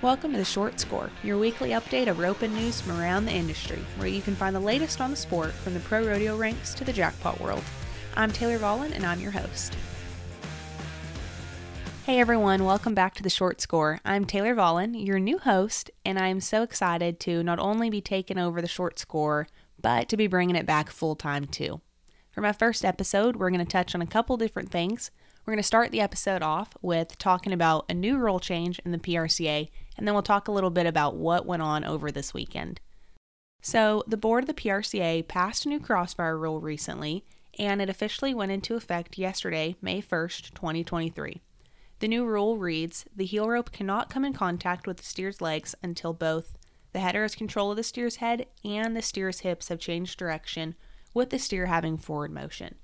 Welcome to the Short Score, your weekly update of roping news from around the industry, where you can find the latest on the sport from the pro rodeo ranks to the jackpot world. I'm Taylor Vollin, and I'm your host. Hey everyone, welcome back to the Short Score. I'm Taylor Vollin, your new host, and I am so excited to not only be taking over the Short Score, but to be bringing it back full time too. For my first episode, we're going to touch on a couple different things. We're going to start the episode off with talking about a new rule change in the PRCA, and then we'll talk a little bit about what went on over this weekend. So, the board of the PRCA passed a new crossfire rule recently, and it officially went into effect yesterday, May 1st, 2023. The new rule reads The heel rope cannot come in contact with the steer's legs until both the header has control of the steer's head and the steer's hips have changed direction, with the steer having forward motion.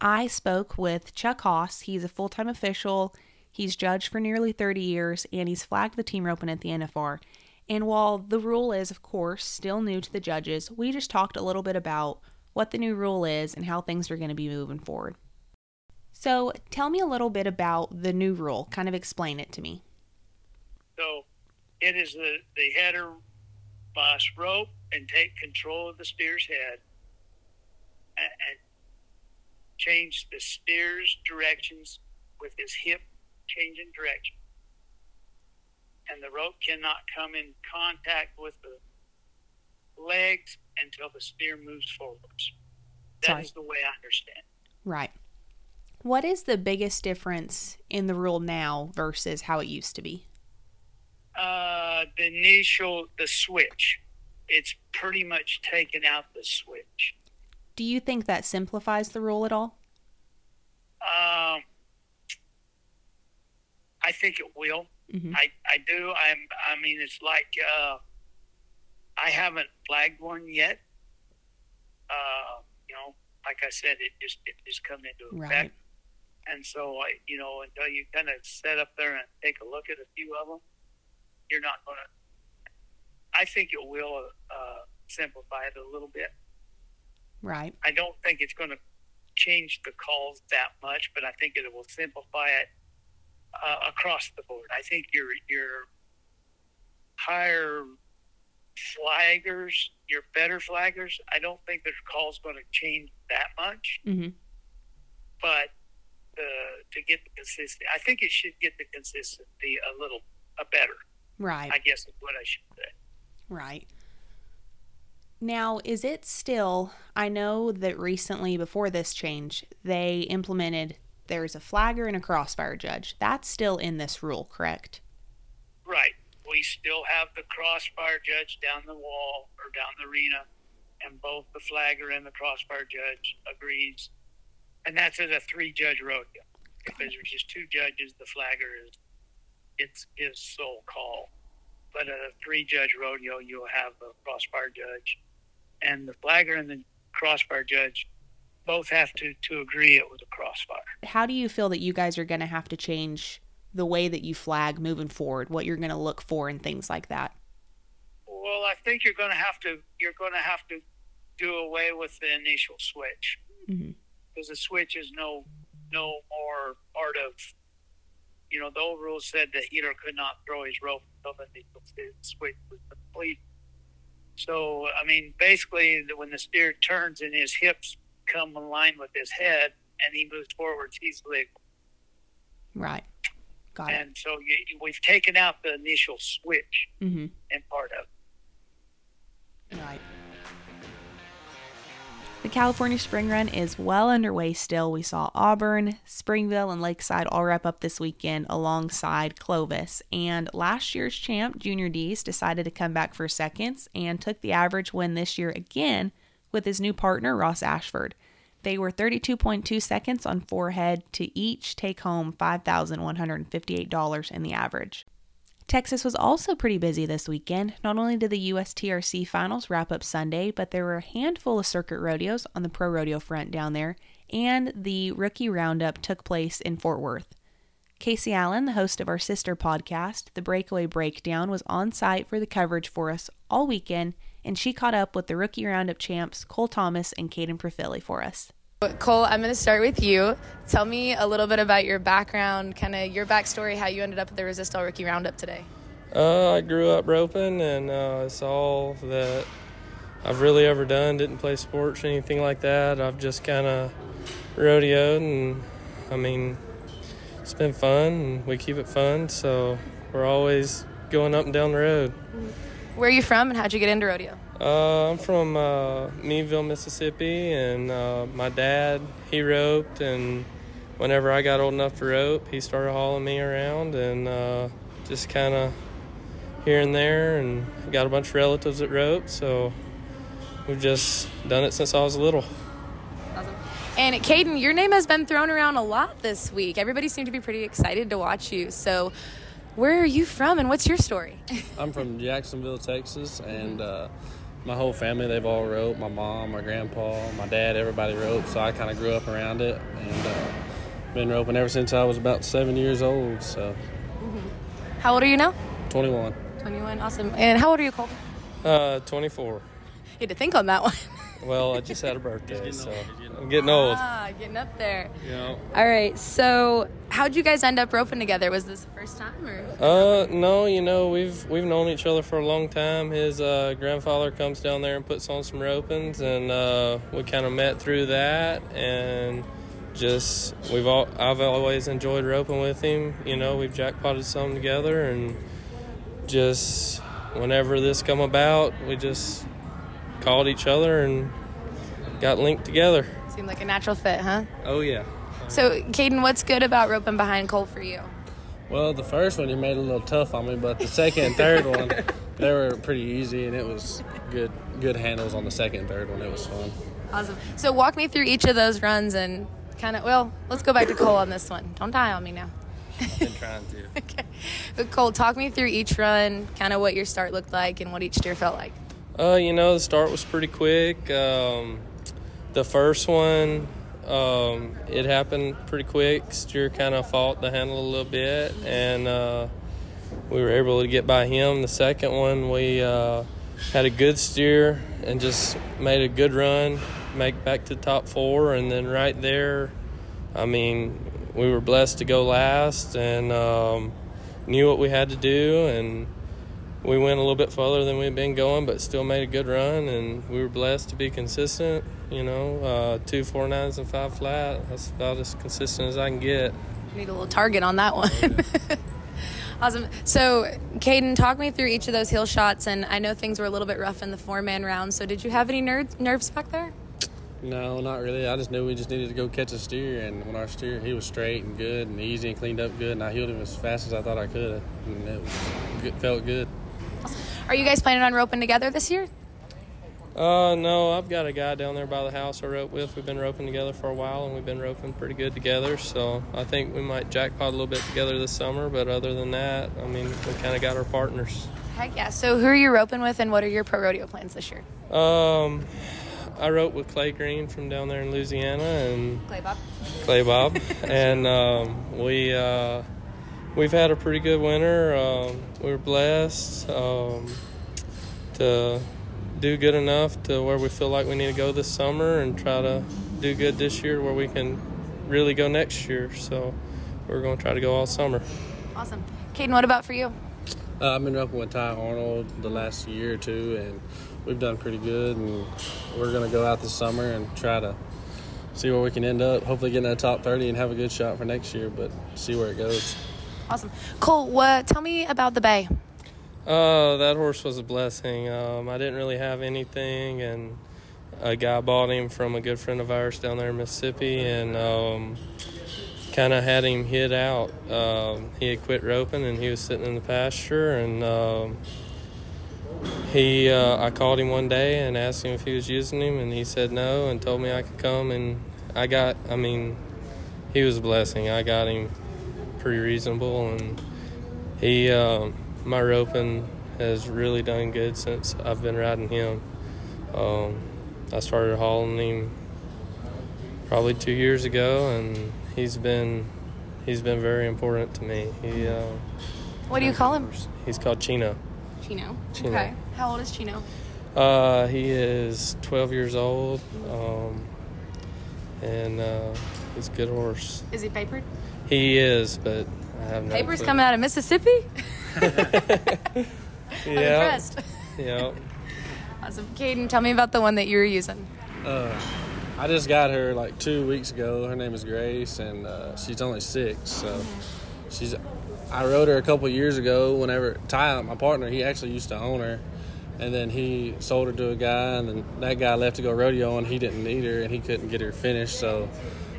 I spoke with Chuck Hoss. He's a full time official. He's judged for nearly 30 years and he's flagged the team roping at the NFR. And while the rule is, of course, still new to the judges, we just talked a little bit about what the new rule is and how things are going to be moving forward. So tell me a little bit about the new rule. Kind of explain it to me. So it is the, the header boss rope and take control of the steer's head and, and change the steer's directions with his hip changing direction. And the rope cannot come in contact with the legs until the steer moves forwards. That Sorry. is the way I understand. Right. What is the biggest difference in the rule now versus how it used to be? Uh, the initial, the switch, it's pretty much taken out the switch. Do you think that simplifies the rule at all? Um, I think it will. Mhm. I, I do. I'm. I mean, it's like uh, I haven't flagged one yet. Uh, you know, like I said, it just it just come into Right. effect, and so I, you know, until you kind of set up there and take a look at a few of them, you're not going to. I think it will uh, simplify it a little bit. Right. I don't think it's going to change the calls that much, but I think it will simplify it uh, across the board. I think your your higher flaggers, your better flaggers, I don't think their call's going to change that much, Mm-hmm. but uh, to get the consistency, I think it should get the consistency a little a better. Right. I guess is what I should say. Right. Now, is it still? I know that recently, before this change, they implemented there's a flagger and a crossfire judge. That's still in this rule, correct? Right. We still have the crossfire judge down the wall or down the arena, and both the flagger and the crossfire judge agrees. And that's at a three judge rodeo. If there's just two judges, the flagger is it's his sole call. But at a three judge rodeo, you'll have a crossfire judge, and the flagger and the crossfire judge both have to to agree it was a crossfire. How do you feel that you guys are going to have to change the way that you flag moving forward? What you're going to look for and things like that? Well, I think you're going to have to you're going to have to do away with the initial switch mm-hmm. because the switch is no no more part of you know the old rule said that heater could not throw his rope until the switch was complete. So I mean, basically, when the steer turns and his hips come in line with his head and he moves forwards, he's legal. Right. Got it. And so you, we've taken out the initial switch Mm-hmm. in part of. it. Right. The California Spring Run is well underway still. We saw Auburn, Springville, and Lakeside all wrap up this weekend alongside Clovis. And last year's champ, Junior D's, decided to come back for seconds and took the average win this year again with his new partner, Ross Ashford. They were 32.2 seconds on forehead to each take home $5,158 in the average. Texas was also pretty busy this weekend. Not only did the USTRC finals wrap up Sunday, but there were a handful of circuit rodeos on the pro rodeo front down there, and the rookie roundup took place in Fort Worth. Casey Allen, the host of our sister podcast, The Breakaway Breakdown, was on site for the coverage for us all weekend, and she caught up with the rookie roundup champs, Cole Thomas and Kaden Profili, for us. Cole, I'm going to start with you. Tell me a little bit about your background, kind of your backstory, how you ended up at the Resistol Rookie Roundup today. Uh, I grew up roping, and uh, it's all that I've really ever done. Didn't play sports or anything like that. I've just kind of rodeoed, and I mean, it's been fun, and we keep it fun. So we're always going up and down the road. Where are you from and how'd you get into rodeo? Uh, I'm from uh, Meadville, Mississippi, and uh, my dad he roped, and whenever I got old enough to rope, he started hauling me around, and uh, just kind of here and there, and got a bunch of relatives that rope, so we've just done it since I was little. And Kaden, your name has been thrown around a lot this week. Everybody seemed to be pretty excited to watch you. So, where are you from and what's your story? I'm from Jacksonville, Texas, and uh, my whole family, they've all roped. My mom, my grandpa, my dad, everybody roped, so I kind of grew up around it and uh, been roping ever since I was about seven years old, so How old are you now? 21. 21. Awesome. And how old are you, Cole? Uh, 24. You had to think on that one. Well, I just had a birthday, so I'm getting old. ah, getting up there. Yeah. All right. So, how'd you guys end up roping together? Was this the first time or? Uh, no, you know we've we've known each other for a long time. His uh, grandfather comes down there and puts on some ropings, and uh, we kind of met through that, and just we've all I've always enjoyed roping with him. You know, we've jackpotted some together, and just whenever this come about, we just called each other and got linked together. Seemed like a natural fit, huh? Oh yeah. So, Kaden, what's good about roping behind Cole for you? Well, the first one you made it a little tough on me, but the second and third one, they were pretty easy, and it was good good handles on the second and third one. It was fun. Awesome. So, walk me through each of those runs and kind of, well, let's go back to Cole on this one. Don't die on me now. Been trying to. Okay. But Cole, talk me through each run, kind of what your start looked like and what each steer felt like. Uh, you know, the start was pretty quick. Um, the first one, um, it happened pretty quick. Steer kind of fought the handle a little bit, and uh, we were able to get by him. The second one, we uh, had a good steer and just made a good run, make back to top four, and then right there, I mean, we were blessed to go last and um, knew what we had to do and we went a little bit further than we'd been going, but still made a good run, and we were blessed to be consistent. You know, uh, two four nines and five flat. That's about as consistent as I can get. Need a little target on that one. awesome. So, Kaden, talk me through each of those heel shots, and I know things were a little bit rough in the four man round. So, did you have any ner- nerves back there? No, not really. I just knew we just needed to go catch a steer, and when our steer, he was straight and good and easy and cleaned up good, and I heeled him as fast as I thought I could, and it was, it felt good. Are you guys planning on roping together this year? Uh, no, I've got a guy down there by the house I rope with. We've been roping together for a while, and we've been roping pretty good together. So I think we might jackpot a little bit together this summer. But other than that, I mean, we kind of got our partners. Heck yeah. So, who are you roping with, and what are your pro rodeo plans this year? Um, I rope with Clay Green from down there in Louisiana, and Clay Bob. Clay Bob, and um, we uh, we've had a pretty good winter. Um, we were blessed um, to do good enough to where we feel like we need to go this summer and try to do good this year where we can really go next year. So we're going to try to go all summer. Awesome. Kaden, what about for you? Uh, I've been roping with Ty Arnold the last year or two, and we've done pretty good. And we're going to go out this summer and try to see where we can end up. Hopefully, get in that top 30 and have a good shot for next year, but see where it goes. Awesome. Cole, what? Tell me about the Bay. Uh, that horse was a blessing. Um, I didn't really have anything, and a guy bought him from a good friend of ours down there in Mississippi, and um, kind of had him hid out. Um, he had quit roping, and he was sitting in the pasture, and um, he, uh, I called him one day and asked him if he was using him, and he said no, and told me I could come, and I got. I mean, he was a blessing. I got him pretty reasonable, and he. Um, my roping has really done good since I've been riding him. Um, I started hauling him probably two years ago, and he's been he's been very important to me. He uh, What do you call him? he's called Chino. Chino. Chino. Okay. How old is Chino? Uh, he is 12 years old, um, and uh, he's a good horse. Is he papered? He is, but I have no Papers clue. coming out of Mississippi? I'm yeah. impressed. Yeah. Awesome. Kaden, tell me about the one that you were using. Uh, I just got her like two weeks ago. Her name is Grace, and uh, she's only six. So she's. I rode her a couple years ago. Whenever Ty, my partner, he actually used to own her, and then he sold her to a guy, and then that guy left to go rodeo, and he didn't need her, and he couldn't get her finished, so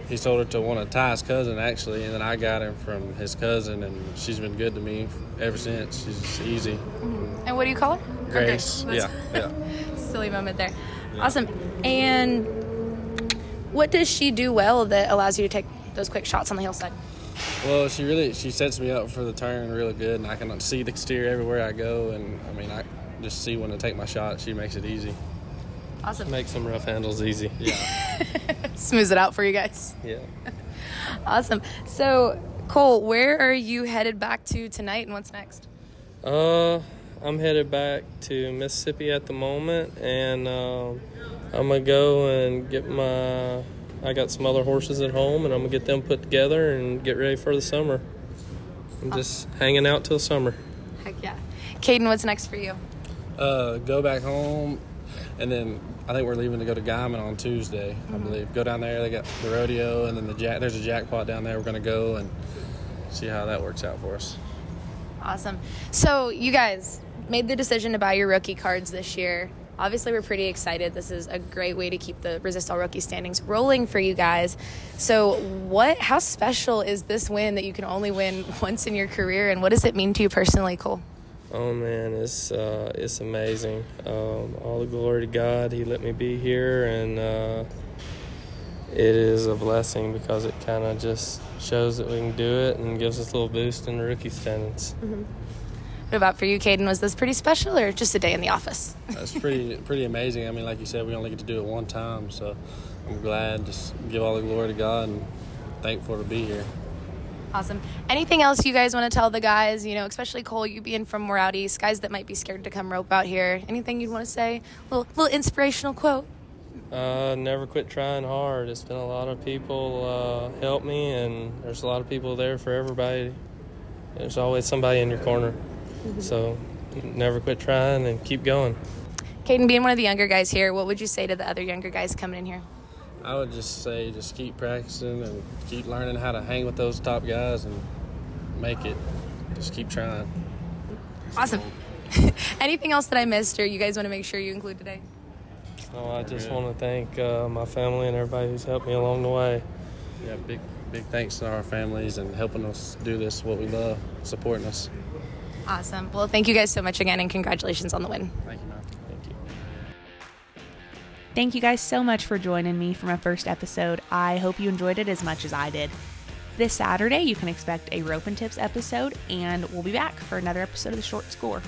he sold her to one of Ty's cousin actually, and then I got him from his cousin, and she's been good to me ever since. She's just easy. Mm-hmm. And what do you call her? Or Grace, yeah, yeah. Silly moment there. Awesome. And what does she do well that allows you to take those quick shots on the hillside? Well, she really she sets me up for the turn really good, and I can see the steer everywhere I go, and I mean I just see when to take my shot. She makes it easy. Awesome. Make some rough handles easy. Yeah. Smooths it out for you guys. Yeah. Awesome. So, Cole, where are you headed back to tonight and what's next? Uh, I'm headed back to Mississippi at the moment, and um, I'm gonna go and get my. I got some other horses at home, and I'm gonna get them put together and get ready for the summer. I'm just hanging out till summer. Heck yeah. Kaden, what's next for you? uh, go back home, and then I think we're leaving to go to Guymon on Tuesday. I mm-hmm. believe. Go down there. They got the rodeo, and then the jack. There's a jackpot down there. We're gonna go and see how that works out for us. Awesome. So, you guys made the decision to buy your rookie cards this year. Obviously, we're pretty excited. This is a great way to keep the Resistol rookie standings rolling for you guys. So, what? How special is this win that you can only win once in your career, and what does it mean to you personally, Cole? Oh man, it's uh, it's amazing. Um, all the glory to God. He let me be here, and uh, it is a blessing because it kind of just shows that we can do it and gives us a little boost in the rookie standings. What about for you, Kaden? Was this pretty special, or just a day in the office? That's pretty pretty amazing. I mean, like you said, we only get to do it one time, so I'm glad. Just give all the glory to God and thankful to be here. Awesome. Anything else you guys want to tell the guys? You know, especially Cole, you being from out east, guys that might be scared to come rope out here. Anything you'd want to say? little little inspirational quote. Uh, never quit trying hard. It's been a lot of people uh, help me, and there's a lot of people there for everybody. There's always somebody in your corner. So never quit trying and keep going. Kaden, being one of the younger guys here, what would you say to the other younger guys coming in here? I would just say just keep practicing and keep learning how to hang with those top guys and make it. Just keep trying. Awesome. Anything else that I missed or you guys want to make sure you include today? Oh, I just want to thank uh, my family and everybody who's helped me along the way. Yeah, big big thanks to our families and helping us do this what we love, supporting us. Awesome. Well, thank you guys so much again and congratulations on the win. Thank you guys so much for joining me for my first episode. I hope you enjoyed it as much as I did. This Saturday, you can expect a Rope and Tips episode, and we'll be back for another episode of The Short Score.